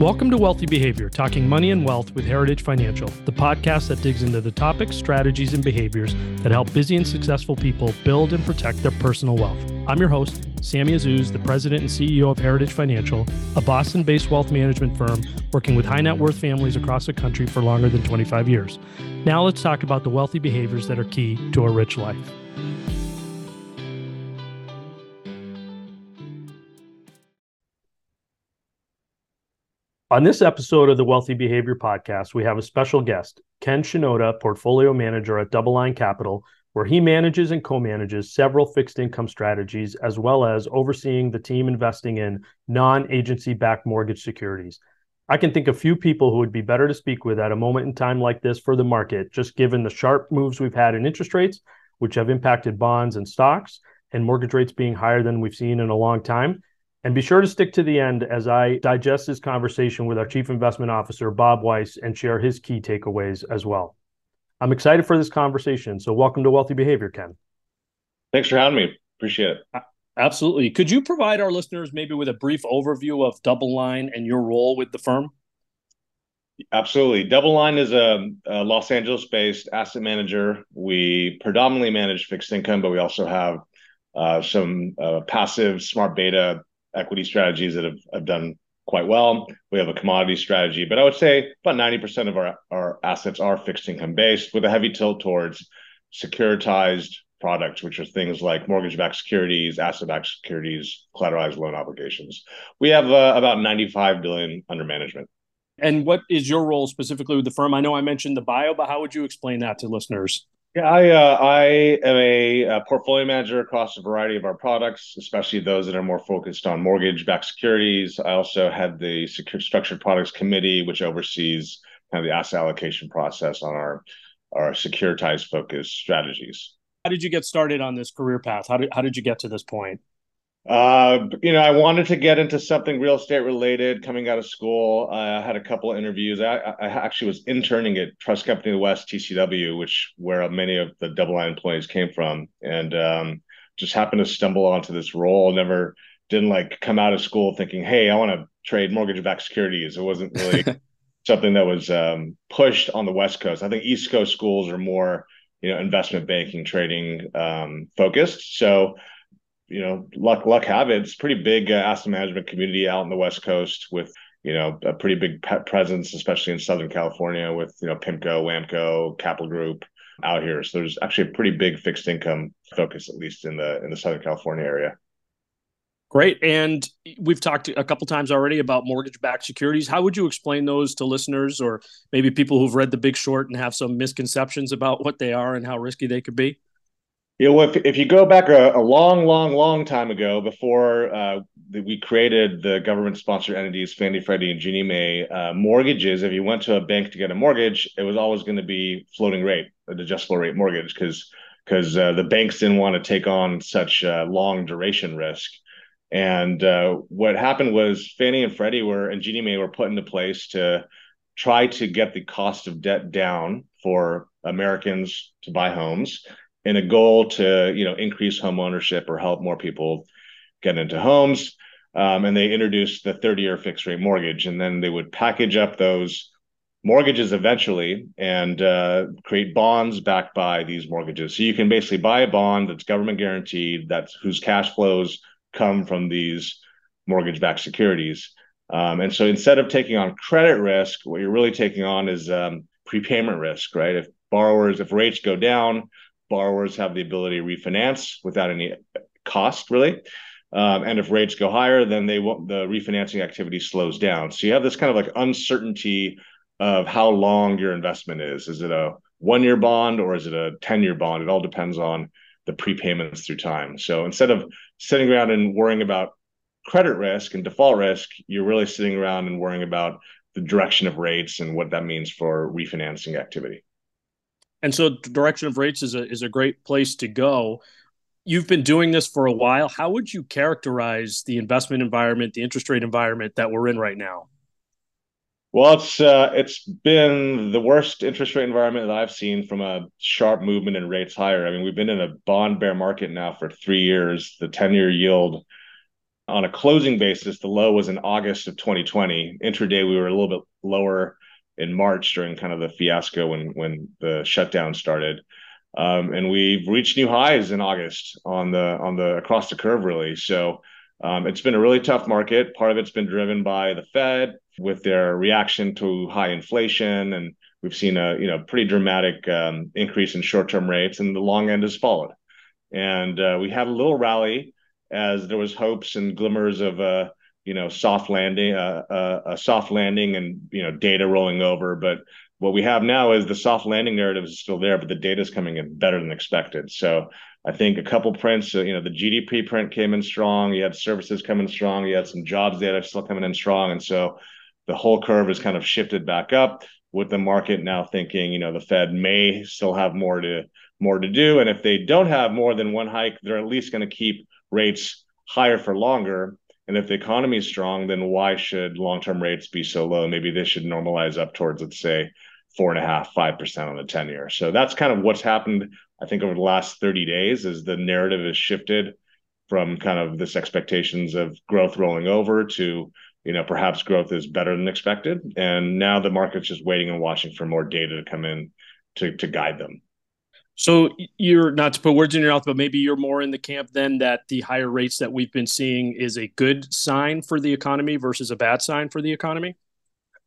Welcome to Wealthy Behavior, talking money and wealth with Heritage Financial, the podcast that digs into the topics, strategies, and behaviors that help busy and successful people build and protect their personal wealth. I'm your host, Sammy Azzouz, the president and CEO of Heritage Financial, a Boston based wealth management firm working with high net worth families across the country for longer than 25 years. Now let's talk about the wealthy behaviors that are key to a rich life. On this episode of the Wealthy Behavior Podcast, we have a special guest, Ken Shinoda, portfolio manager at DoubleLine Capital, where he manages and co manages several fixed income strategies, as well as overseeing the team investing in non agency backed mortgage securities. I can think of few people who would be better to speak with at a moment in time like this for the market, just given the sharp moves we've had in interest rates, which have impacted bonds and stocks, and mortgage rates being higher than we've seen in a long time and be sure to stick to the end as I digest this conversation with our Chief Investment Officer, Bob Weisse, and share his key takeaways as well. I'm excited for this conversation. So, welcome to Wealthy Behavior, Ken. Thanks for having me. Appreciate it. Absolutely. Could you provide our listeners maybe with a brief overview of Double Line and your role with the firm? Absolutely. DoubleLine is a, a Los Angeles based asset manager. We predominantly manage fixed income, but we also have uh, some uh, passive smart beta equity strategies that have, have done quite well. We have a commodity strategy, but I would say about 90% of our, our assets are fixed income based with a heavy tilt towards securitized products, which are things like mortgage backed securities, asset backed securities, collateralized loan obligations. We have uh, about 95 billion under management. And what is your role specifically with the firm? I know I mentioned the bio, but how would you explain that to listeners? Yeah, I uh, I am a, a, portfolio manager across a variety of our products, especially those that are more focused on mortgage-backed securities. I also had the secure structured products committee, which oversees kind of the asset allocation process on our our securitized focused strategies. How did you get started on this career path? How did how did you get to this point? Uh, you know, I wanted to get into something real estate related coming out of school. I had a couple of interviews. I, I actually was interning at Trust Company of the West, TCW, which where many of the double DoubleLine employees came from, and um, just happened to stumble onto this role. Never didn't like come out of school thinking, "Hey, I want to trade mortgage-backed securities." It wasn't really something that was um, pushed on the West Coast. I think East Coast schools are more, you know, investment banking, trading um, focused. So you know, luck luck have it. It's a pretty big uh, asset management community out in the West Coast with you know a pretty big presence, especially in Southern California with you know PIMCO, WAMCO, Capital Group out here. So there's actually a pretty big fixed income focus, at least in the in the Southern California area. Great. And we've talked a couple times already about mortgage backed securities. How would you explain those to listeners or maybe people who've read The Big Short and have some misconceptions about what they are and how risky they could be? You know, if, if you go back a, a long, long, long time ago, before uh, the, we created the government-sponsored entities, Fannie, Freddie, and Ginnie Mae, uh, mortgages, if you went to a bank to get a mortgage, it was always going to be floating rate, an adjustable rate mortgage, because because uh, the banks didn't want to take on such long duration risk. And uh, what happened was Fannie and Freddie were and Ginnie Mae were put into place to try to get the cost of debt down for Americans to buy homes in a goal to you know increase home ownership or help more people get into homes. Um, and they introduced the 30-year fixed rate mortgage, and then they would package up those mortgages eventually and uh, create bonds backed by these mortgages. So you can basically buy a bond that's government guaranteed, that's whose cash flows come from these mortgage-backed securities. Um, and so instead of taking on credit risk, what you're really taking on is um, prepayment risk, right? If borrowers, if rates go down, borrowers have the ability to refinance without any cost really. Um, and if rates go higher, then they won't, the refinancing activity slows down. So you have this kind of like uncertainty of how long your investment is. Is it a one year bond or is it a 10 year bond? It all depends on the prepayments through time. So instead of sitting around and worrying about credit risk and default risk, you're really sitting around and worrying about the direction of rates and what that means for refinancing activity. And so direction of rates is a is a great place to go. You've been doing this for a while. How would you characterize the investment environment, the interest rate environment that we're in right now? Well, it's uh, it's been the worst interest rate environment that I've seen from a sharp movement in rates higher. I mean, we've been in a bond bear market now for three years. The ten-year yield on a closing basis, the low was in August of 2020. Intraday, we were a little bit lower in March during kind of the fiasco when when the shutdown started. Um, and we've reached new highs in August on the on the across the curve really. So um, it's been a really tough market. Part of it's been driven by the Fed with their reaction to high inflation, and we've seen a you know pretty dramatic um, increase in short term rates, and the long end has followed. And uh, we had a little rally as there was hopes and glimmers of you know soft landing, uh, uh, a soft landing, and you know data rolling over. But what we have now is the soft landing narrative is still there, but the data is coming in better than expected. So I think a couple prints, uh, you know, the GDP print came in strong. You had services coming strong. You had some jobs data still coming in strong, and so the whole curve has kind of shifted back up. With the market now thinking, you know, the Fed may still have more to more to do, and if they don't have more than one hike, they're at least going to keep rates higher for longer. And if the economy is strong, then why should long-term rates be so low? Maybe they should normalize up towards, let's say, four and a half, five percent on the 10 year. So that's kind of what's happened, I think, over the last 30 days is the narrative has shifted from kind of this expectations of growth rolling over to, you know, perhaps growth is better than expected. And now the market's just waiting and watching for more data to come in to to guide them. So you're not to put words in your mouth, but maybe you're more in the camp then that the higher rates that we've been seeing is a good sign for the economy versus a bad sign for the economy.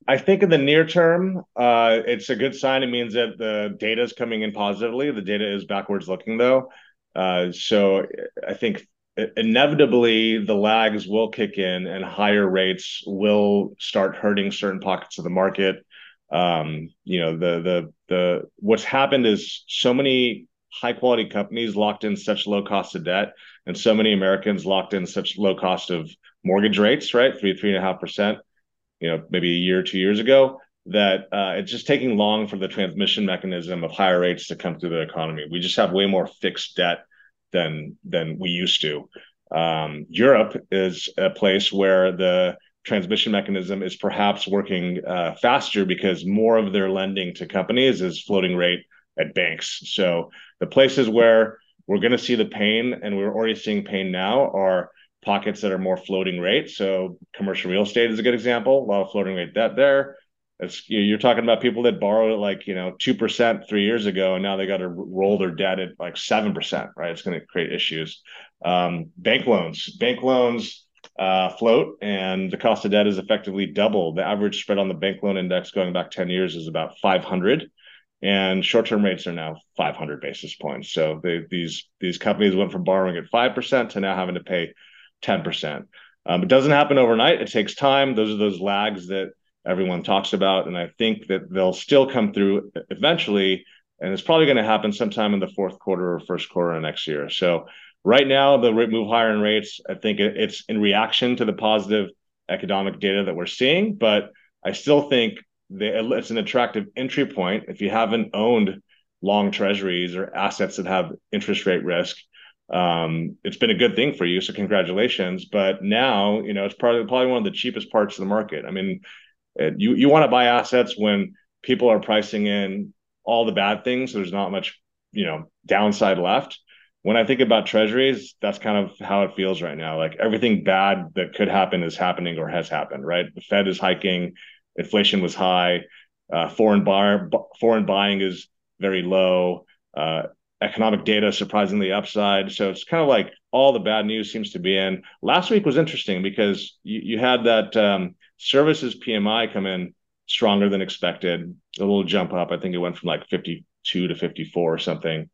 I think in the near term, uh, it's a good sign. It means that the data is coming in positively. The data is backwards looking though, uh, so I think inevitably the lags will kick in and higher rates will start hurting certain pockets of the market um, you know the the the what's happened is so many high quality companies locked in such low cost of debt and so many americans locked in such low cost of mortgage rates right? Three three and a half percent you know maybe a year two years ago that uh, it's just taking long for the transmission mechanism of higher rates to come through the economy. We just have way more fixed debt than than we used to. Um, europe is a place where the transmission mechanism is perhaps working uh, faster because more of their lending to companies is floating rate at banks. So the places where we're going to see the pain, and we're already seeing pain now, are pockets that are more floating rate. So commercial real estate is a good example. A lot of floating rate debt there. It's, you're talking about people that borrowed like you know two percent three years ago, and now they got to roll their debt at like seven percent. Right? It's going to create issues. Um, bank loans, bank loans uh, float, and the cost of debt is effectively double. The average spread on the bank loan index going back 10 years is about 500, and short-term rates are now 500 basis points. So they, these these companies went from borrowing at five percent to now having to pay 10 percent. Um, it doesn't happen overnight. It takes time. Those are those lags that everyone talks about, and I think that they'll still come through eventually. And it's probably going to happen sometime in the fourth quarter or first quarter of next year. So Right now, the rate move higher in rates. I think it's in reaction to the positive economic data that we're seeing, but I still think it's an attractive entry point if you haven't owned long treasuries or assets that have interest rate risk. Um, it's been a good thing for you, so congratulations. But now, you know, it's probably probably one of the cheapest parts of the market. I mean, you you want to buy assets when people are pricing in all the bad things. So there's not much, you know, downside left when I think about treasuries, that's kind of how it feels right now. Like everything bad that could happen is happening or has happened, right? The Fed is hiking, inflation was high, uh, foreign buyer, foreign buying is very low, uh, economic data surprisingly upside. So it's kind of like all the bad news seems to be in. Last week was interesting because you, you had that um, services PMI come in stronger than expected, a little jump up. I think it went from like 52 to 54 or something.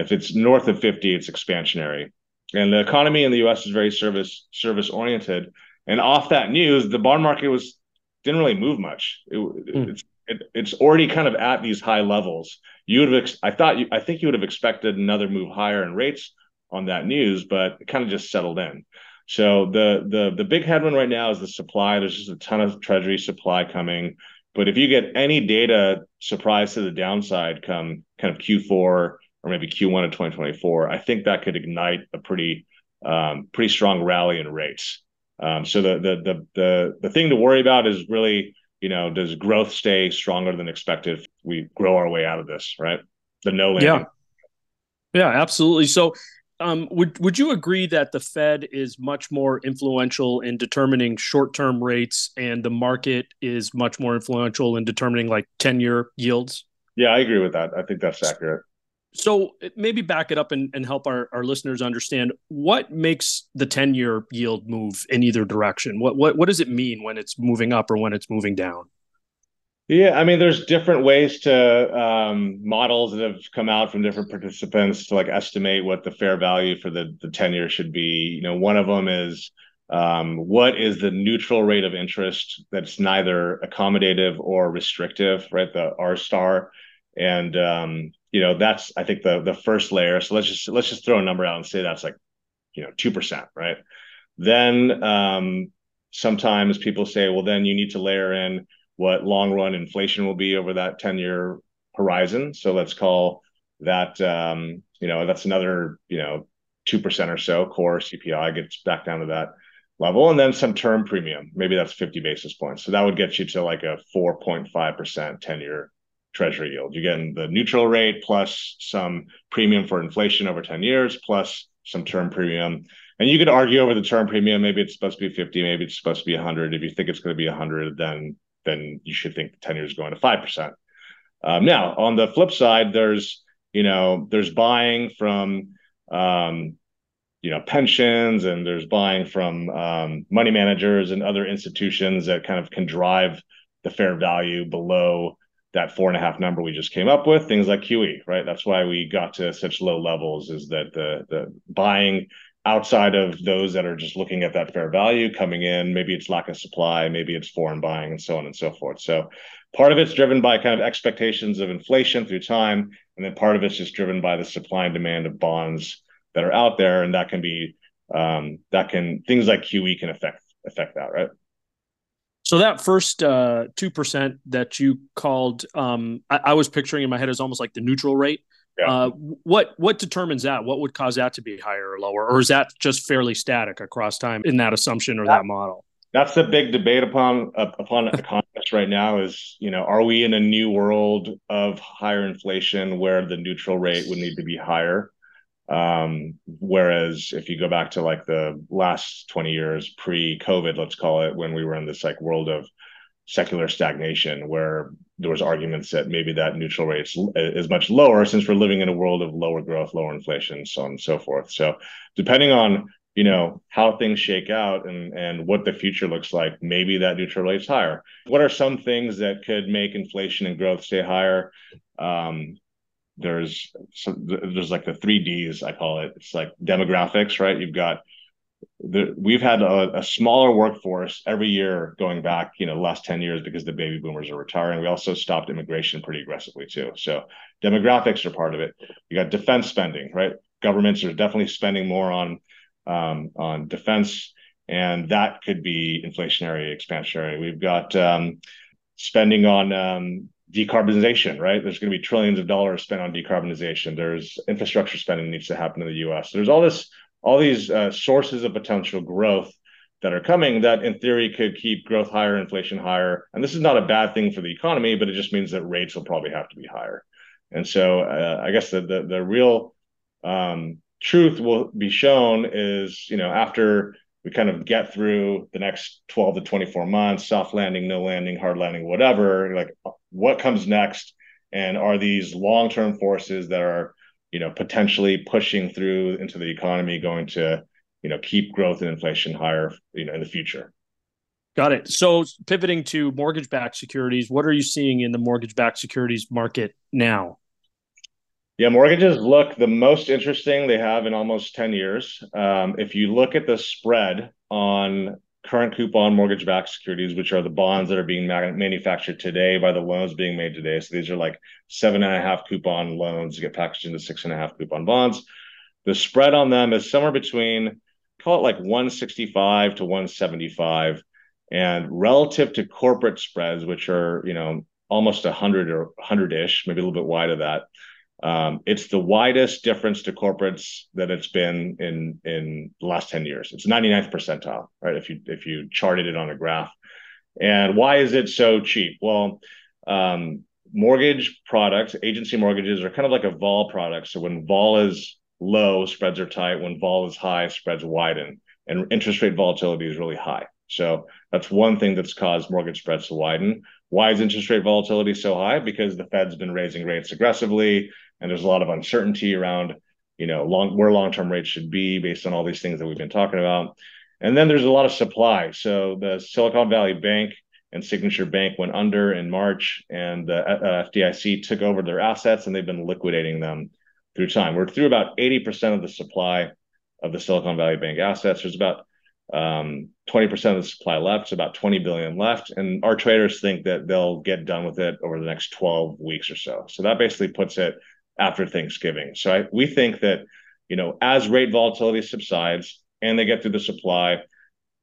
If it's north of 50, it's expansionary. And the economy in the US is very service service oriented. And off that news, the bond market was didn't really move much. It, mm. it's it, it's already kind of at these high levels. You would have, ex- I thought, you, I think you would have expected another move higher in rates on that news, but it kind of just settled in. So the the the big headwind right now is the supply. There's just a ton of treasury supply coming. But if you get any data surprise to the downside come kind of Q4 or maybe Q1 of 2024, I think that could ignite a pretty um, pretty strong rally in rates. Um, so the, the the the the thing to worry about is really, you know, does growth stay stronger than expected? We grow our way out of this, right? The no landing. Yeah. Yeah, absolutely. So Um, would would you agree that the Fed is much more influential in determining short term rates, and the market is much more influential in determining like ten year yields? Yeah, I agree with that. I think that's accurate. So maybe back it up and, and help our, our listeners understand what makes the 10 year yield move in either direction. What, what what does it mean when it's moving up or when it's moving down? Yeah, I mean, there's different ways to um, models that have come out from different participants to like estimate what the fair value for the the ten year should be. You know, one of them is um, what is the neutral rate of interest that's neither accommodative or restrictive, right? The R star, and um, you know that's I think the the first layer. So let's just let's just throw a number out and say that's like you know two percent, right? Then um, sometimes people say, well, then you need to layer in what long run inflation will be over that 10 year horizon. So let's call that, um, you know, that's another, you know, 2% or so core CPI gets back down to that level. And then some term premium, maybe that's 50 basis points. So that would get you to like a 4.5% 10 year treasury yield. You're getting the neutral rate plus some premium for inflation over 10 years, plus some term premium. And you could argue over the term premium, maybe it's supposed to be 50, maybe it's supposed to be 100. If you think it's going to be 100, then then you should think the 10 years is going to 5%. Um, now, on the flip side, there's, you know, there's buying from, um, you know, pensions and there's buying from um, money managers and other institutions that kind of can drive the fair value below that four and a half number we just came up with. Things like QE, right? That's why we got to such low levels. Is that the the buying outside of those that are just looking at that fair value coming in maybe it's lack of supply maybe it's foreign buying and so on and so forth so part of it's driven by kind of expectations of inflation through time and then part of it's just driven by the supply and demand of bonds that are out there and that can be um, that can things like qe can affect affect that right so that first uh, 2% that you called um, I, I was picturing in my head as almost like the neutral rate yeah. Uh, what what determines that? What would cause that to be higher or lower, or is that just fairly static across time in that assumption or that, that model? That's the big debate upon uh, upon economists right now. Is you know, are we in a new world of higher inflation where the neutral rate would need to be higher? Um, whereas if you go back to like the last 20 years pre-COVID, let's call it, when we were in this like world of secular stagnation where there was arguments that maybe that neutral rate is much lower since we're living in a world of lower growth lower inflation so on and so forth. So depending on you know how things shake out and and what the future looks like maybe that neutral rate's higher. What are some things that could make inflation and growth stay higher? Um, there's there's like the three d's i call it it's like demographics right you've got the, we've had a, a, smaller workforce every year going back, you know, the last 10 years because the baby boomers are retiring. We also stopped immigration pretty aggressively too. So demographics are part of it. You got defense spending, right? Governments are definitely spending more on um, on defense, and that could be inflationary, expansionary. We've got um, spending on um, decarbonization, right? There's going to be trillions of dollars spent on decarbonization. There's infrastructure spending needs to happen in the U.S. There's all this all these uh, sources of potential growth that are coming that in theory could keep growth higher, inflation higher. And this is not a bad thing for the economy, but it just means that rates will probably have to be higher. And so uh, I guess the the, the real um, truth will be shown is, you know, after we kind of get through the next 12 to 24 months, soft landing, no landing, hard landing, whatever, like what comes next? And are these long-term forces that are you know, potentially pushing through into the economy going to, you know, keep growth and inflation higher, you know, in the future. Got it. So pivoting to mortgage-backed securities, what are you seeing in the mortgage-backed securities market now? Yeah, mortgages look the most interesting they have in almost 10 years. Um, if you look at the spread on current coupon mortgage-backed securities, which are the bonds that are being manufactured today by the loans being made today. So these are like seven and a half coupon loans get packaged into six and a half coupon bonds. The spread on them is somewhere between call it like 165 to 175, and relative to corporate spreads, which are you know almost 100 or 100 ish, maybe a little bit wide of that. Um, it's the widest difference to corporates that it's been in in the last 10 years. It's 99th percentile, right? If you if you charted it on a graph. And why is it so cheap? Well, um, mortgage products, agency mortgages are kind of like a vol product. So when vol is low, spreads are tight. When vol is high, spreads widen, and interest rate volatility is really high. So that's one thing that's caused mortgage spreads to widen. Why is interest rate volatility so high? Because the Fed's been raising rates aggressively, and there's a lot of uncertainty around, you know, long where long-term rates should be based on all these things that we've been talking about. And then there's a lot of supply. So the Silicon Valley Bank and Signature Bank went under in March, and the uh, FDIC took over their assets, and they've been liquidating them through time. We're through about 80% of the supply of the Silicon Valley Bank assets. There's about um, 20% of the supply left, so about 20 billion left. And our traders think that they'll get done with it over the next 12 weeks or so. So that basically puts it after Thanksgiving. So I, we think that, you know, as rate volatility subsides and they get through the supply,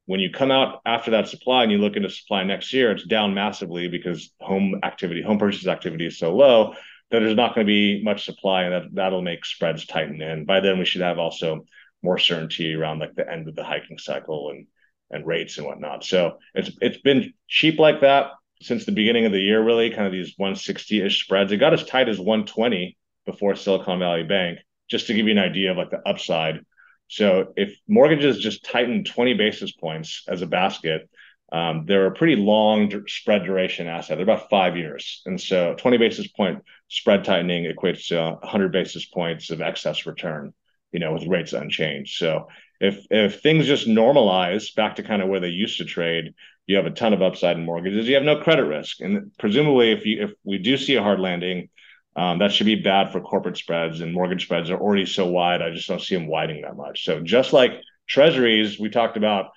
when you come out after that supply and you look into supply next year, it's down massively because home activity, home purchase activity is so low that there's not going to be much supply and that that'll make spreads tighten. And by then we should have also more certainty around like the end of the hiking cycle and and rates and whatnot. So it's it's been cheap like that since the beginning of the year, really, kind of these 160-ish spreads. It got as tight as 120 before Silicon Valley Bank, just to give you an idea of like the upside. So if mortgages just tighten 20 basis points as a basket, um, they're a pretty long spread duration asset. They're about five years. And so 20 basis point spread tightening equates to 100 basis points of excess return, you know, with rates unchanged. So if if things just normalize back to kind of where they used to trade, you have a ton of upside in mortgages. You have no credit risk. And presumably if you if we do see a hard landing, um, that should be bad for corporate spreads and mortgage spreads are already so wide. I just don't see them widening that much. So just like treasuries, we talked about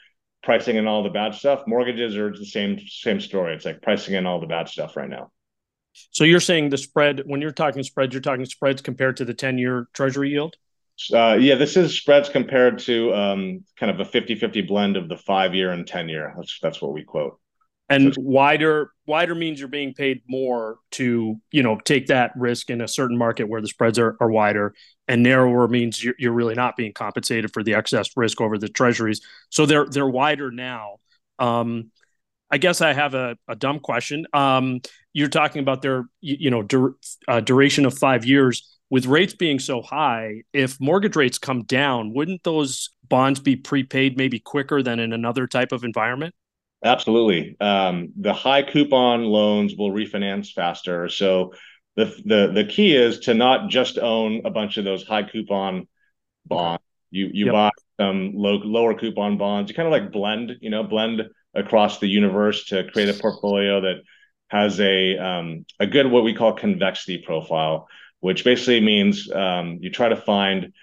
pricing in all the bad stuff. Mortgages are the same same story. It's like pricing in all the bad stuff right now. So you're saying the spread when you're talking spreads, you're talking spreads compared to the 10-year treasury yield? Uh, yeah, this is spreads compared to um, kind of a 50-50 blend of the five-year and 10-year. That's that's what we quote. And so wider wider means you're being paid more to you know take that risk in a certain market where the spreads are, are wider. And narrower means you're, you're really not being compensated for the excess risk over the treasuries. So they're they're wider now. Um, i guess i have a, a dumb question. Um, you're talking about their you, you know dur- uh, duration of five years with rates being so high if mortgage rates come down wouldn't those bonds be prepaid maybe quicker than in another type of environment Absolutely. Um, the high coupon loans will refinance faster. So the the the key is to not just own a bunch of those high coupon bonds. You you yep. buy some low lower coupon bonds. You kind of like blend, you know, blend across the universe to create a portfolio that has a um, a good what we call convexity profile, which basically means um, you try to find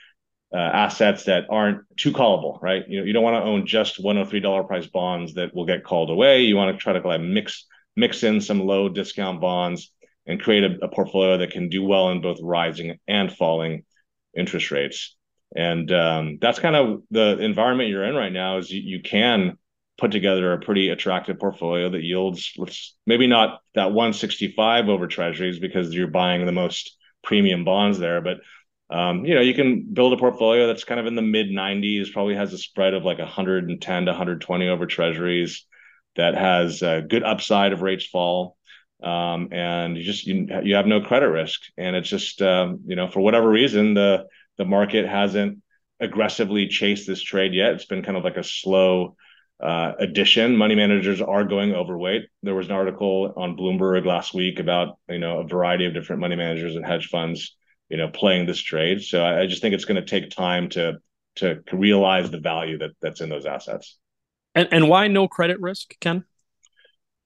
uh, assets that aren't too callable, right? You know, you don't want to own just one or three dollar price bonds that will get called away. You want to try to like mix mix in some low discount bonds and create a, a portfolio that can do well in both rising and falling interest rates. And um, that's kind of the environment you're in right now. Is you, you can put together a pretty attractive portfolio that yields maybe not that 165 over treasuries because you're buying the most premium bonds there, but um, you know, you can build a portfolio that's kind of in the mid 90s, probably has a spread of like 110 to 120 over treasuries that has a good upside if rates fall. Um, and you just you, you have no credit risk, and it's just um, you know for whatever reason the the market hasn't aggressively chased this trade yet. It's been kind of like a slow uh, addition. Money managers are going overweight. There was an article on Bloomberg last week about you know a variety of different money managers and hedge funds you know, playing this trade. So I, I just think it's going to take time to to realize the value that that's in those assets. And and why no credit risk, Ken?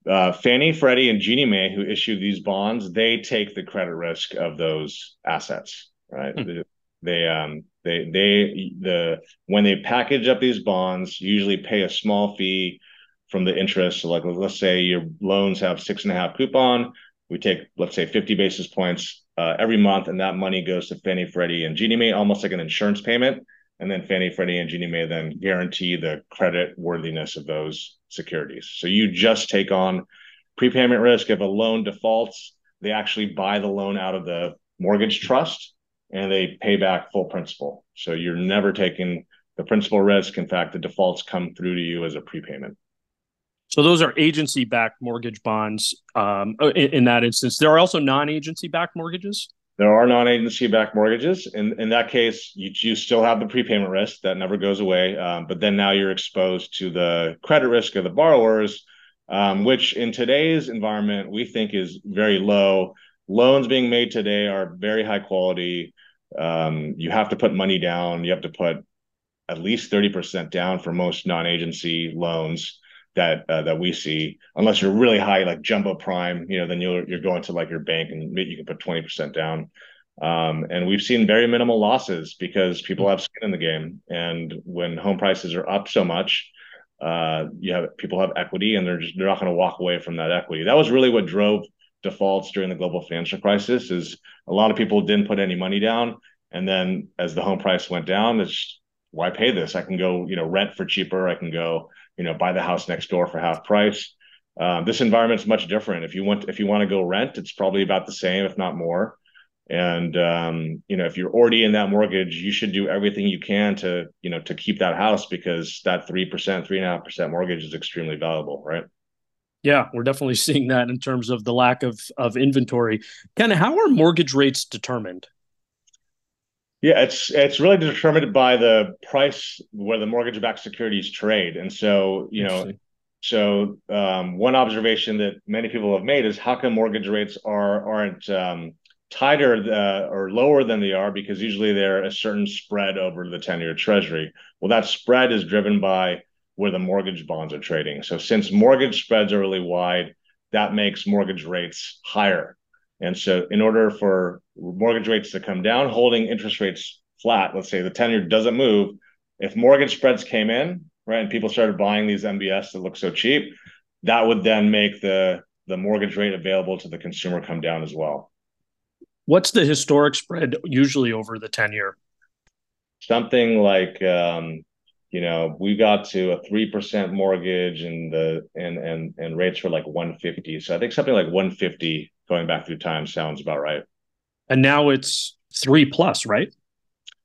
Uh, Fannie, Freddie, and Ginnie Mae, who issue these bonds, they take the credit risk of those assets, right? Hmm. They um they they the when they package up these bonds, usually pay a small fee from the interest. So like let's say your loans have six and a half coupon, we take let's say 50 basis points uh, every month, and that money goes to Fannie, Freddie, and Ginnie Mae, almost like an insurance payment. And then Fannie, Freddie, and Ginnie Mae then guarantee the credit worthiness of those securities. So you just take on prepayment risk. If a loan defaults, they actually buy the loan out of the mortgage trust and they pay back full principal. So you're never taking the principal risk. In fact, the defaults come through to you as a prepayment. So those are agency-backed mortgage bonds. Um, in, in, that instance, there are also non-agency-backed mortgages. There are non-agency backed mortgages. In in that case, you, you still have the prepayment risk that never goes away. Um, but then now you're exposed to the credit risk of the borrowers, um, which in today's environment we think is very low. Loans being made today are very high quality. Um, you have to put money down. You have to put at least 30% down for most non-agency loans that uh, that we see unless you're really high like jumbo prime you know then you're you're going to like your bank and you can put 20% down. Um, and we've seen very minimal losses because people have skin in the game. And when home prices are up so much uh, you have people have equity and they're just they're not going to walk away from that equity. That was really what drove defaults during the global financial crisis is a lot of people didn't put any money down and then as the home price went down it's why pay this i can go you know rent for cheaper i can go you know buy the house next door for half price. Um, this environment's much different. If you want if you want to go rent, it's probably about the same, if not more. And um, you know, if you're already in that mortgage, you should do everything you can to you know to keep that house because that three percent, three and a half percent mortgage is extremely valuable, right? Yeah, we're definitely seeing that in terms of the lack of of inventory. Kind of how are mortgage rates determined? Yeah, it's it's really determined by the price where the mortgage-backed securities trade, and so you know, so um, one observation that many people have made is how come mortgage rates are aren't um, tighter uh, or lower than they are because usually they're a certain spread over the ten-year Treasury. Well, that spread is driven by where the mortgage bonds are trading. So since mortgage spreads are really wide, that makes mortgage rates higher. And so, in order for mortgage rates to come down, holding interest rates flat, let's say the 10 year doesn't move, if mortgage spreads came in, right, and people started buying these MBS that look so cheap, that would then make the the mortgage rate available to the consumer come down as well. What's the historic spread usually over the 10 year? Something like um, you know, we got to a three percent mortgage and the and and and rates were like 150. So I think something like 150 going back through time sounds about right. And now it's three plus, right?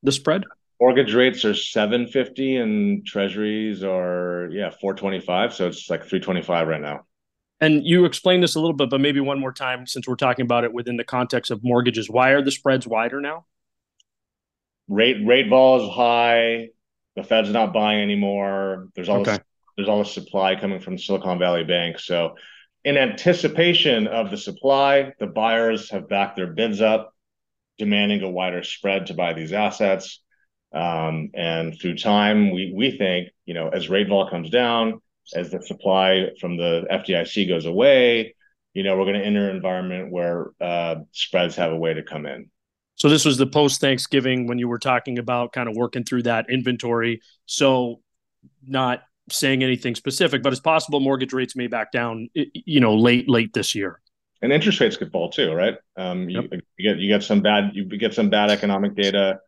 The spread? Mortgage rates are 750 and treasuries are yeah, 425. So it's like 325 right now. And you explained this a little bit, but maybe one more time since we're talking about it within the context of mortgages. Why are the spreads wider now? Rate rate vol is high. The Fed's not buying anymore. There's all okay. this, there's all the supply coming from Silicon Valley Bank. So in anticipation of the supply, the buyers have backed their bids up, demanding a wider spread to buy these assets. Um, and through time, we we think, you know, as rate vol comes down, as the supply from the FDIC goes away, you know, we're going to enter an environment where uh, spreads have a way to come in. So this was the post Thanksgiving when you were talking about kind of working through that inventory. So not saying anything specific, but it's possible mortgage rates may back down, you know, late late this year. And interest rates could fall too, right? Um, you, yep. you get you get some bad you get some bad economic data,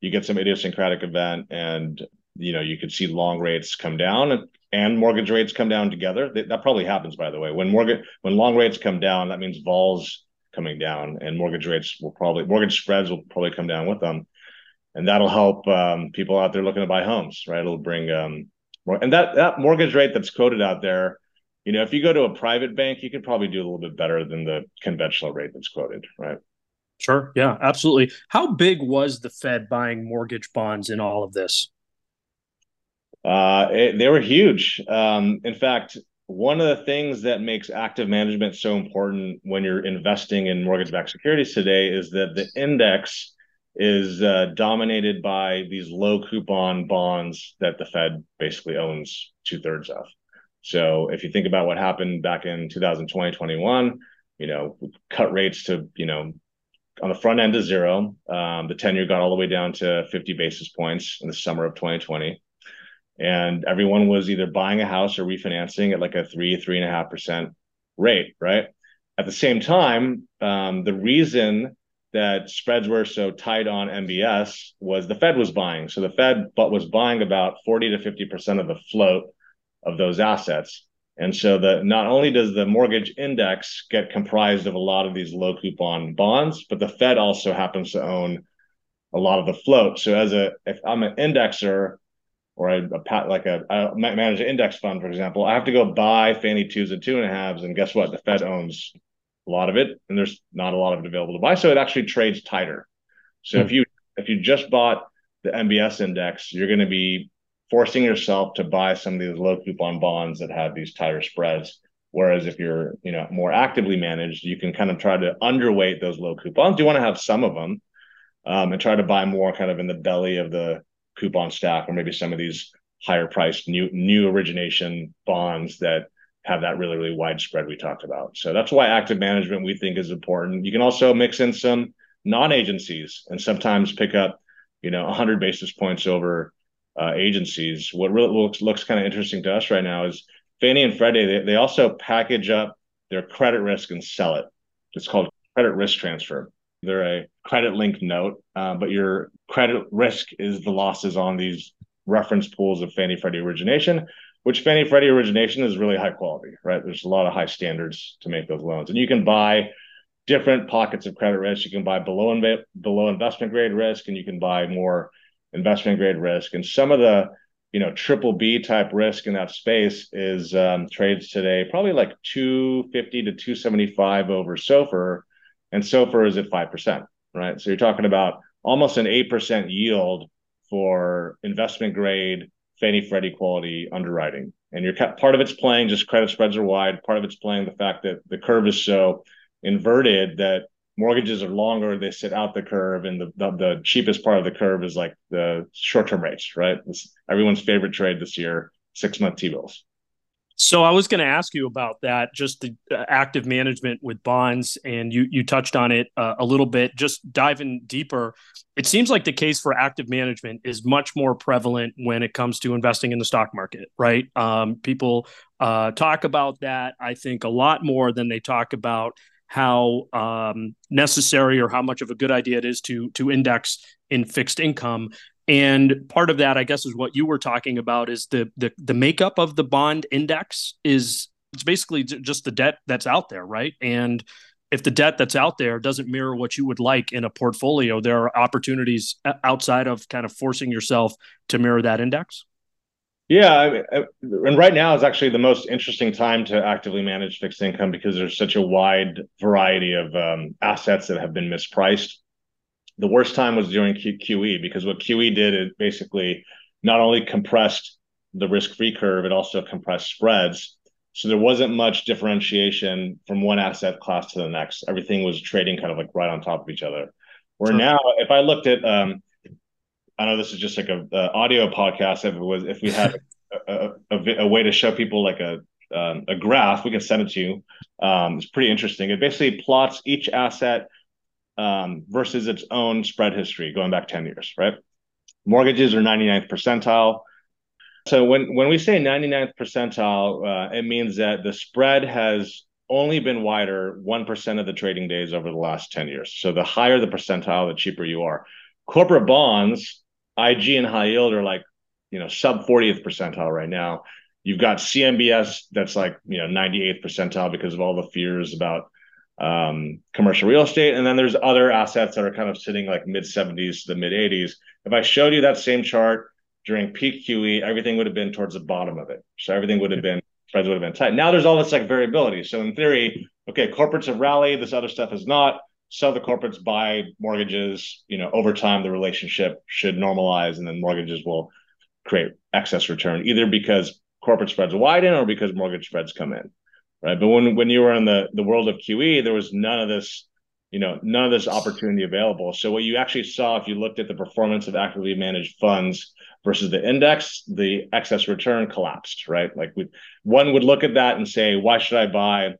you get some idiosyncratic event, and you know you could see long rates come down and, and mortgage rates come down together. That, that probably happens, by the way. When mortgage when long rates come down, that means vols coming down, and mortgage rates will probably mortgage spreads will probably come down with them, and that'll help um, people out there looking to buy homes, right? It'll bring um, and that that mortgage rate that's quoted out there, you know, if you go to a private bank, you could probably do a little bit better than the conventional rate that's quoted, right? Sure. Yeah, absolutely. How big was the Fed buying mortgage bonds in all of this? Uh, it, they were huge. Um, in fact, one of the things that makes active management so important when you're investing in mortgage-backed securities today is that the index is uh, dominated by these low coupon bonds that the Fed basically owns two thirds of. So if you think about what happened back in 2020, 21, you know, cut rates to, you know, on the front end to zero. Um, the 10 year got all the way down to 50 basis points in the summer of 2020. And everyone was either buying a house or refinancing at like a three, three and a half percent rate, right? At the same time, um, the reason that spreads were so tight on MBS was the Fed was buying. So the Fed but was buying about 40 to 50% of the float of those assets. And so the not only does the mortgage index get comprised of a lot of these low coupon bonds, but the Fed also happens to own a lot of the float. So as a if I'm an indexer or a, a like a I manage an index fund, for example, I have to go buy Fannie twos and two and a halves, and guess what? The Fed owns a lot of it, and there's not a lot of it available to buy. So it actually trades tighter. So hmm. if you if you just bought the MBS index, you're going to be forcing yourself to buy some of these low coupon bonds that have these tighter spreads. Whereas if you're, you know, more actively managed, you can kind of try to underweight those low coupons. You want to have some of them, um, and try to buy more kind of in the belly of the coupon stack, or maybe some of these higher priced new new origination bonds that have that really really wide spread we talked about. So that's why active management we think is important. You can also mix in some non-agencies and sometimes pick up, you know, 100 basis points over uh, agencies. What really looks looks kind of interesting to us right now is Fannie and Freddie, they, they also package up their credit risk and sell it. It's called credit risk transfer. They're a credit linked note, uh, but your credit risk is the losses on these reference pools of Fannie Freddie origination, which Fannie Freddie origination is really high quality, right? There's a lot of high standards to make those loans. And you can buy different pockets of credit risk. You can buy below below investment grade risk, and you can buy more investment grade risk. And some of the you know triple B type risk in that space is um, trades today probably like 250 to 275 over SOFR, and SOFR is at five percent, right? So you're talking about almost an eight percent yield for investment grade Fannie Freddie quality underwriting. And you're part of it's playing just credit spreads are wide. Part of it's playing the fact that the curve is so inverted that mortgages are longer they sit out the curve and the, the, the cheapest part of the curve is like the short-term rates right it's everyone's favorite trade this year six month t-bills so i was going to ask you about that just the uh, active management with bonds and you you touched on it uh, a little bit just diving deeper it seems like the case for active management is much more prevalent when it comes to investing in the stock market right um, people uh, talk about that i think a lot more than they talk about how um, necessary or how much of a good idea it is to to index in fixed income. And part of that, I guess, is what you were talking about is the the the makeup of the bond index is it's basically just the debt that's out there, right? And if the debt that's out there doesn't mirror what you would like in a portfolio, there are opportunities outside of kind of forcing yourself to mirror that index. Yeah, I and right now is actually the most interesting time to actively manage fixed income because there's such a wide variety of um, assets that have been mispriced. The worst time was during Q- QE because what QE did is basically not only compressed the risk-free curve, it also compressed spreads. So there wasn't much differentiation from one asset class to the next. Everything was trading kind of like right on top of each other. Where now, if I looked at um, I know this is just like a, a audio podcast. If it was, if we had a, a, a way to show people like a um, a graph, we can send it to you. Um, it's pretty interesting. It basically plots each asset um, versus its own spread history going back 10 years, right? Mortgages are 99th percentile. So when, when we say 99th percentile, uh, it means that the spread has only been wider 1% of the trading days over the last 10 years. So the higher the percentile, the cheaper you are. Corporate bonds IG and high yield are like, you know, sub 40th percentile right now. You've got CMBS that's like, you know, 98th percentile because of all the fears about um, commercial real estate. And then there's other assets that are kind of sitting like mid 70s to the mid 80s. If I showed you that same chart during peak QE, everything would have been towards the bottom of it. So everything would have been, spreads would have been tight. Now there's all this like variability. So in theory, okay, corporates have rallied, this other stuff has not sell the corporates, buy mortgages. You know, over time the relationship should normalize, and then mortgages will create excess return, either because corporate spreads widen or because mortgage spreads come in, right? But when when you were in the the world of QE, there was none of this, you know, none of this opportunity available. So what you actually saw, if you looked at the performance of actively managed funds versus the index, the excess return collapsed, right? Like we, one would look at that and say, why should I buy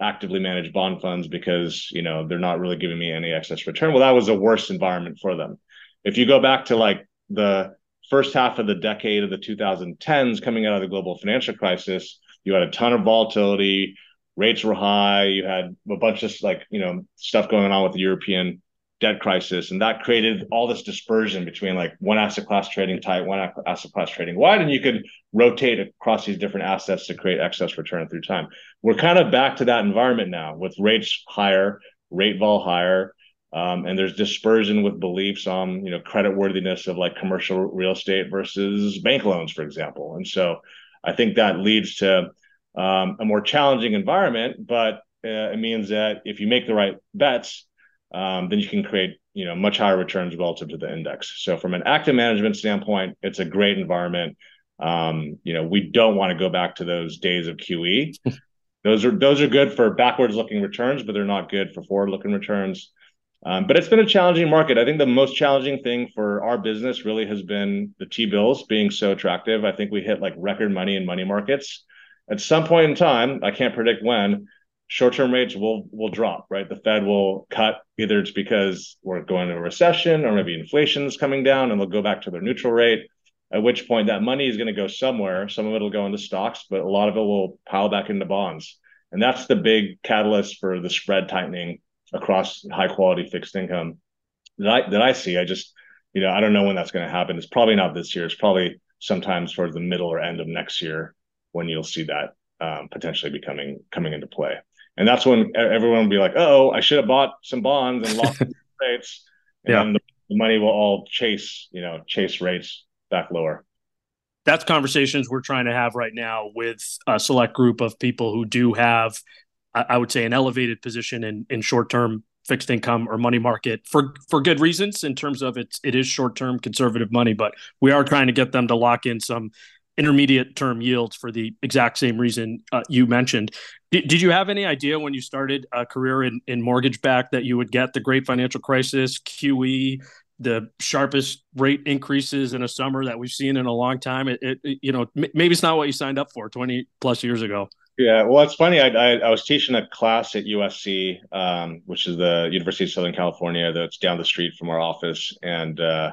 actively managed bond funds because you know they're not really giving me any excess return well that was a worse environment for them if you go back to like the first half of the decade of the 2010s coming out of the global financial crisis you had a ton of volatility rates were high you had a bunch of like you know stuff going on with the european debt crisis and that created all this dispersion between like one asset class trading tight one asset class trading wide and you could rotate across these different assets to create excess return through time. We're kind of back to that environment now with rates higher rate vol higher um, and there's dispersion with beliefs on you know credit worthiness of like commercial real estate versus bank loans for example. And so i think that leads to um, a more challenging environment but uh, it means that if you make the right bets, um, then you can create you know much higher returns relative to the index. So from an active management standpoint, it's a great environment. Um, you know, we don't want to go back to those days of QE. those are those are good for backwards looking returns, but they're not good for forward looking returns. Um, but it's been a challenging market. I think the most challenging thing for our business really has been the T bills being so attractive. I think we hit like record money in money markets. At some point in time, I can't predict when, short-term rates will will drop, right? The Fed will cut either it's because we're going into a recession or maybe inflation is coming down and they'll go back to their neutral rate. At which point that money is going to go somewhere. Some of it will go into stocks, but a lot of it will pile back into bonds. And that's the big catalyst for the spread tightening across high quality fixed income that I that I see. I just, you know, I don't know when that's going to happen. It's probably not this year. It's probably sometimes towards the middle or end of next year when you'll see that um, potentially becoming coming into play. And that's when everyone will be like, "Oh, I should have bought some bonds and lost rates." And yeah. then the, the money will all chase, you know, chase rates back lower. That's conversations we're trying to have right now with a select group of people who do have, I would say, an elevated position in in short term fixed income or money market for for good reasons in terms of it's it is short term conservative money, but we are trying to get them to lock in some intermediate term yields for the exact same reason uh, you mentioned. D- did you have any idea when you started a career in, in mortgage back that you would get the great financial crisis, QE, the sharpest rate increases in a summer that we've seen in a long time? It, it you know, m- maybe it's not what you signed up for 20 plus years ago. Yeah, well, it's funny. I, I, I was teaching a class at USC, um, which is the University of Southern California, that's down the street from our office, and uh,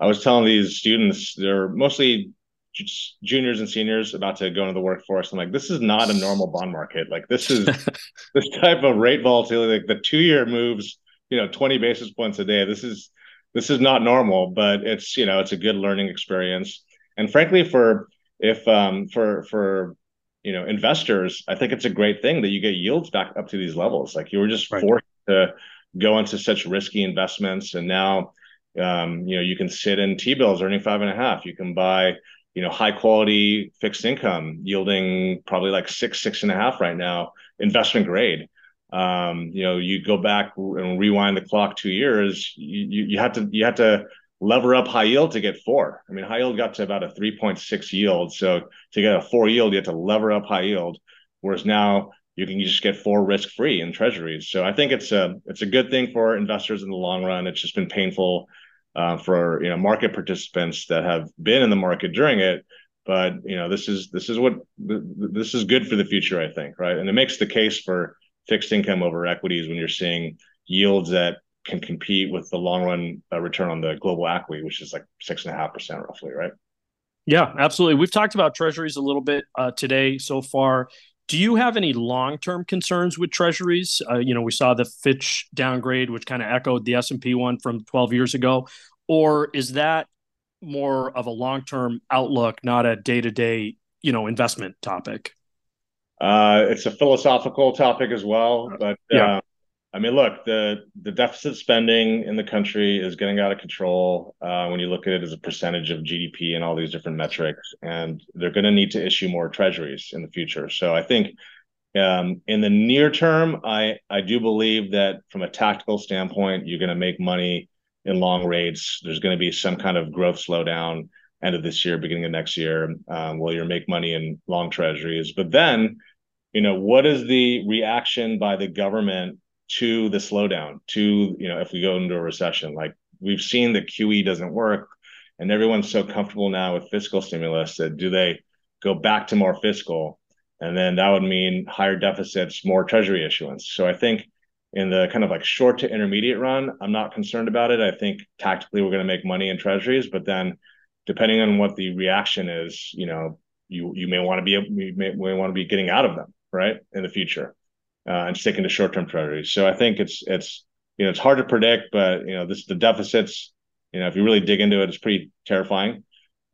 I was telling these students they're mostly juniors and seniors about to go into the workforce. I'm like, this is not a normal bond market. Like this is this type of rate volatility. Like the two year moves, you know, 20 basis points a day. This is this is not normal, but it's you know it's a good learning experience. And frankly, for if um, for for you know investors, I think it's a great thing that you get yields back up to these levels. Like you were just right. forced to go into such risky investments, and now um, you know you can sit in T bills earning five and a half. You can buy you know, high quality fixed income yielding probably like six, six and a half right now, investment grade. Um, you know, you go back and rewind the clock two years, you, you, had to, you had to lever up high yield to get four. I mean, high yield got to about a 3.6 yield. So to get a four yield, you have to lever up high yield. Whereas now you can just get four risk free in treasuries. So I think it's a, it's a good thing for investors in the long run. It's just been painful uh, for you know market participants that have been in the market during it. But you know this is this is what this is good for the future, I think, right? And it makes the case for fixed income over equities when you're seeing yields that can compete with the long run uh, return on the global equity, which is like six and a half percent roughly, right? Yeah, absolutely. We've talked about treasuries a little bit uh, today so far. Do you have any long-term concerns with treasuries? Uh, you know, we saw the Fitch downgrade, which kind of echoed the S&P one from 12 years ago. Or is that more of a long-term outlook, not a day-to-day, you know, investment topic? Uh, it's a philosophical topic as well, but yeah. Uh, I mean, look, the the deficit spending in the country is getting out of control uh, when you look at it as a percentage of GDP and all these different metrics, and they're going to need to issue more treasuries in the future. So I think um, in the near term, I I do believe that from a tactical standpoint, you're going to make money in long rates. There's going to be some kind of growth slowdown end of this year, beginning of next year, um, you make money in long treasuries. But then, you know, what is the reaction by the government to the slowdown, to, you know, if we go into a recession. Like we've seen that QE doesn't work and everyone's so comfortable now with fiscal stimulus that do they go back to more fiscal? And then that would mean higher deficits, more treasury issuance. So I think in the kind of like short to intermediate run, I'm not concerned about it. I think tactically we're going to make money in treasuries, but then depending on what the reaction is, you know, you you may want to be you may, may want to be getting out of them, right, in the future uh, and sticking to short-term treasuries. So I think it's it's you know it's hard to predict, but you know this the deficits. You know if you really dig into it, it's pretty terrifying,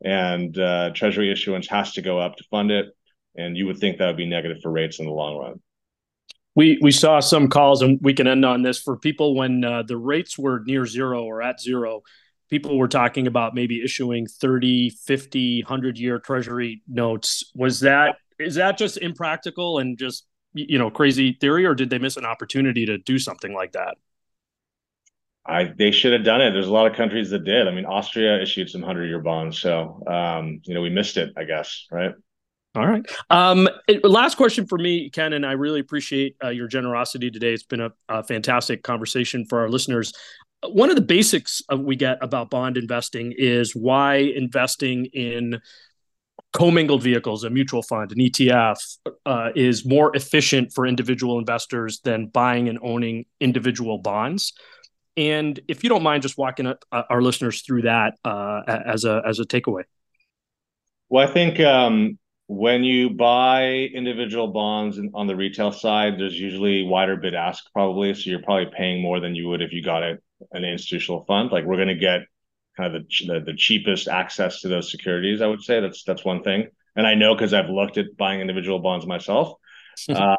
and uh, treasury issuance has to go up to fund it, and you would think that would be negative for rates in the long run. We we saw some calls, and we can end on this for people when uh, the rates were near zero or at zero. People were talking about maybe issuing 30, 50, 100 year treasury notes. Was that is that just impractical and just you know crazy theory, or did they miss an opportunity to do something like that? I they should have done it. There's a lot of countries that did. I mean, Austria issued some hundred year bonds, so um, you know we missed it, I guess, right? All right. Um, last question for me, Ken, and I really appreciate uh, your generosity today. It's been a, a, fantastic conversation for our listeners. One of the basics of, we get about bond investing is why investing in commingled vehicles, a mutual fund, an ETF, uh, is more efficient for individual investors than buying and owning individual bonds. And if you don't mind, just walking uh, our listeners through that uh, as a as a takeaway. Well, I think um, when you buy individual bonds on the retail side, there's usually wider bid ask probably, so you're probably paying more than you would if you got it an institutional fund. Like we're going to get kind of the, the, the cheapest access to those securities. I would say that's that's one thing, and I know because I've looked at buying individual bonds myself. uh,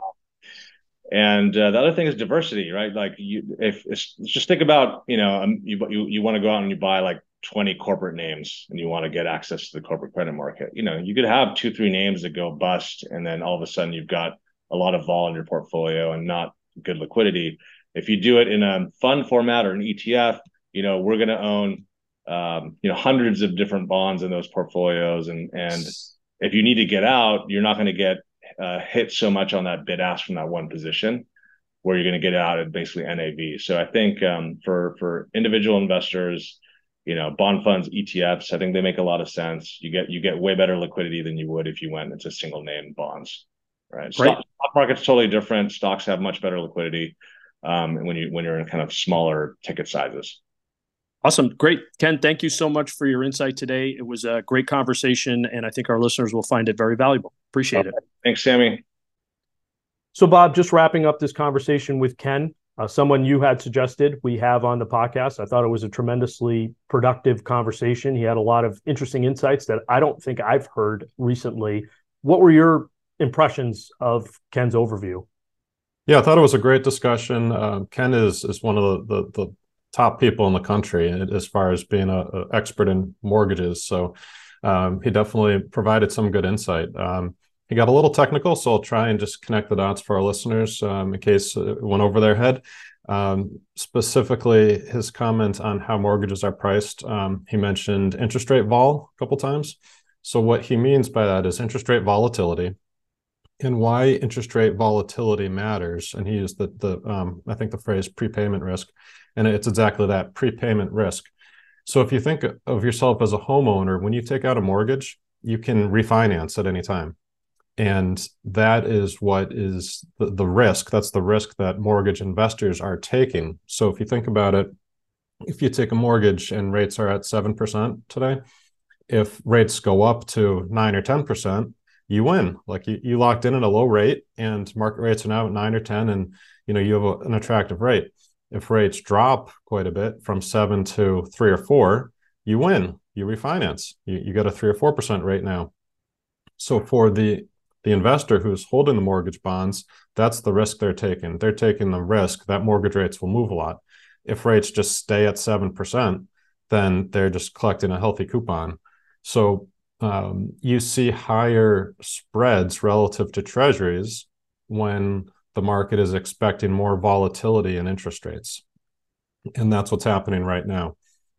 and uh, the other thing is diversity, right? Like you, if it's just think about, you know, um, you you you want to go out and you buy like 20 corporate names and you want to get access to the corporate credit market. You know, you could have two, three names that go bust, and then all of a sudden you've got a lot of vol in your portfolio and not good liquidity. If you do it in a fund format or an ETF, you know, we're going to own, um, you know, hundreds of different bonds in those portfolios, and and if you need to get out, you're not going to get uh, hit so much on that bid ask from that one position where you're going to get out at basically NAV. So I think um, for for individual investors, you know, bond funds, ETFs, I think they make a lot of sense. You get you get way better liquidity than you would if you went into single name bonds, right? Stock, stock market's totally different. Stocks have much better liquidity um, when you when you're in kind of smaller ticket sizes. Awesome. Great. Ken, thank you so much for your insight today. It was a great conversation, and I think our listeners will find it very valuable. Appreciate it. Thanks, Sammy. So, Bob, just wrapping up this conversation with Ken, uh, someone you had suggested we have on the podcast. I thought it was a tremendously productive conversation. He had a lot of interesting insights that I don't think I've heard recently. What were your impressions of Ken's overview? Yeah, I thought it was a great discussion. Uh, Ken is is one of the, the, the top people in the country as far as being an expert in mortgages. So um, he definitely provided some good insight. Um, he got a little technical, so I'll try and just connect the dots for our listeners um, in case it went over their head. Um, specifically, his comment on how mortgages are priced. Um, he mentioned interest rate vol a couple times. So what he means by that is interest rate volatility and why interest rate volatility matters. And he used the the um, I think the phrase prepayment risk and it's exactly that prepayment risk. So if you think of yourself as a homeowner, when you take out a mortgage, you can refinance at any time. And that is what is the, the risk. That's the risk that mortgage investors are taking. So if you think about it, if you take a mortgage and rates are at 7% today, if rates go up to 9 or 10%, you win. Like you, you locked in at a low rate and market rates are now at 9 or 10 and you know you have a, an attractive rate if rates drop quite a bit from seven to three or four, you win. You refinance. You, you get a three or four percent rate now. So for the the investor who's holding the mortgage bonds, that's the risk they're taking. They're taking the risk that mortgage rates will move a lot. If rates just stay at seven percent, then they're just collecting a healthy coupon. So um, you see higher spreads relative to treasuries when the market is expecting more volatility in interest rates. And that's what's happening right now.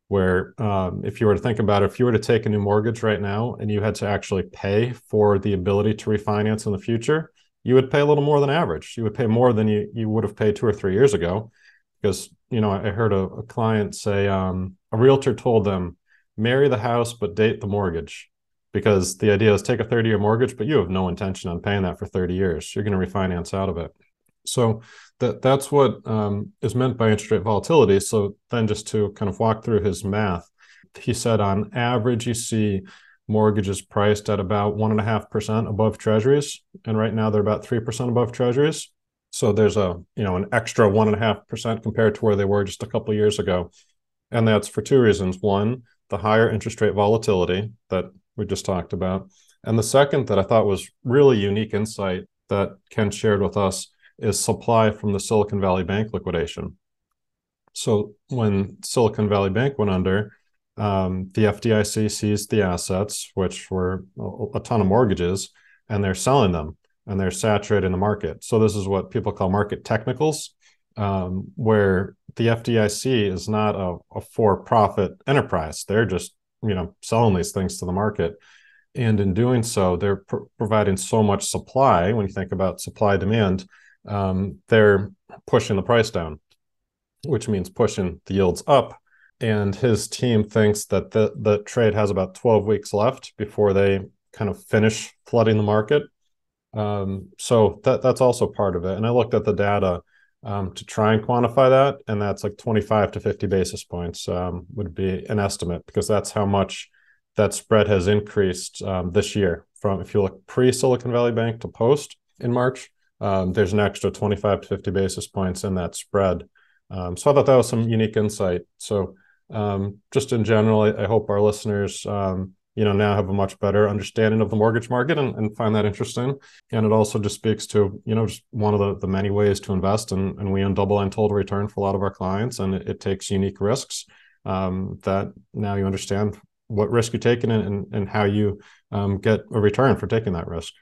Where, um, if you were to think about it, if you were to take a new mortgage right now and you had to actually pay for the ability to refinance in the future, you would pay a little more than average. You would pay more than you, you would have paid two or three years ago. Because, you know, I heard a, a client say um, a realtor told them, marry the house, but date the mortgage because the idea is take a 30 year mortgage, but you have no intention on paying that for 30 years. You're going to refinance out of it. So that that's what um, is meant by interest rate volatility. So then, just to kind of walk through his math, he said on average you see mortgages priced at about one and a half percent above treasuries, and right now they're about three percent above treasuries. So there's a you know an extra one and a half percent compared to where they were just a couple years ago, and that's for two reasons. One, the higher interest rate volatility that we just talked about, and the second that I thought was really unique insight that Ken shared with us is supply from the Silicon Valley Bank liquidation. So when Silicon Valley Bank went under, um, the FDIC seized the assets, which were a ton of mortgages, and they're selling them. and they're saturating the market. So this is what people call market technicals, um, where the FDIC is not a, a for-profit enterprise. They're just you know selling these things to the market, and in doing so, they're pr- providing so much supply. When you think about supply demand, um, they're pushing the price down, which means pushing the yields up. And his team thinks that the, the trade has about 12 weeks left before they kind of finish flooding the market um, so that that's also part of it. And I looked at the data um, to try and quantify that, and that's like 25 to 50 basis points um, would be an estimate because that's how much that spread has increased um, this year. From if you look pre Silicon Valley Bank to post in March, um, there's an extra 25 to 50 basis points in that spread. Um, so I thought that was some unique insight. So just in general, I, I hope our listeners you know now have a much better understanding of the mortgage market and, and find that interesting and it also just speaks to you know just one of the, the many ways to invest and, and we own DoubleLine total return for a lot of our clients and it, it takes unique risks um, that now you understand what risk you're taking and, and how you um, get a return for taking that risk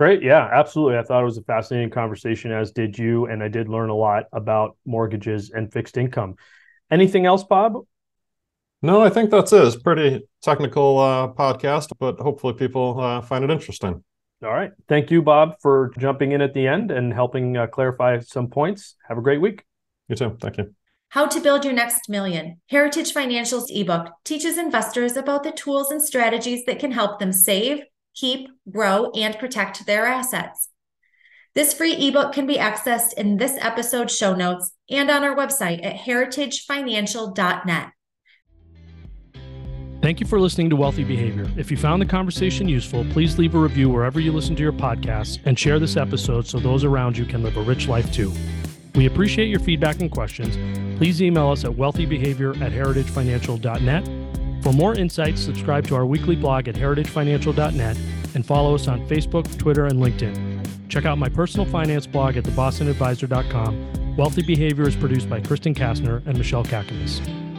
Great. Yeah, absolutely. I thought it was a fascinating conversation, as did you. And I did learn a lot about mortgages and fixed income. Anything else, Bob? No, I think that's it. It's pretty technical uh, podcast, but hopefully people uh, find it interesting. All right. Thank you, Bob, for jumping in at the end and helping uh, clarify some points. Have a great week. You too. Thank you. How to Build Your Next Million. Heritage Financial's ebook teaches investors about the tools and strategies that can help them save, keep, grow, and protect their assets. This free ebook can be accessed in this episode's show notes and on our website at heritagefinancial.net. Thank you for listening to Wealthy Behavior. If you found the conversation useful, please leave a review wherever you listen to your podcasts and share this episode so those around you can live a rich life too. We appreciate your feedback and questions. Please email us at wealthybehavior at heritagefinancial.net. For more insights, subscribe to our weekly blog at heritagefinancial.net and follow us on Facebook, Twitter, and LinkedIn. Check out my personal finance blog at thebostonadvisor.com. Wealthy Behavior is produced by Kristen Kastner and Michelle Kakanis.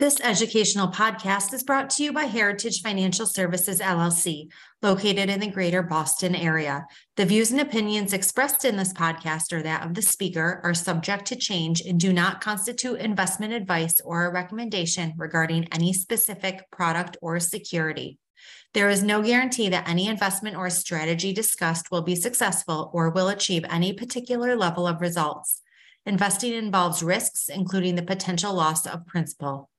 This educational podcast is brought to you by Heritage Financial Services LLC, located in the greater Boston area. The views and opinions expressed in this podcast or that of the speaker are subject to change and do not constitute investment advice or a recommendation regarding any specific product or security. There is no guarantee that any investment or strategy discussed will be successful or will achieve any particular level of results. Investing involves risks, including the potential loss of principal.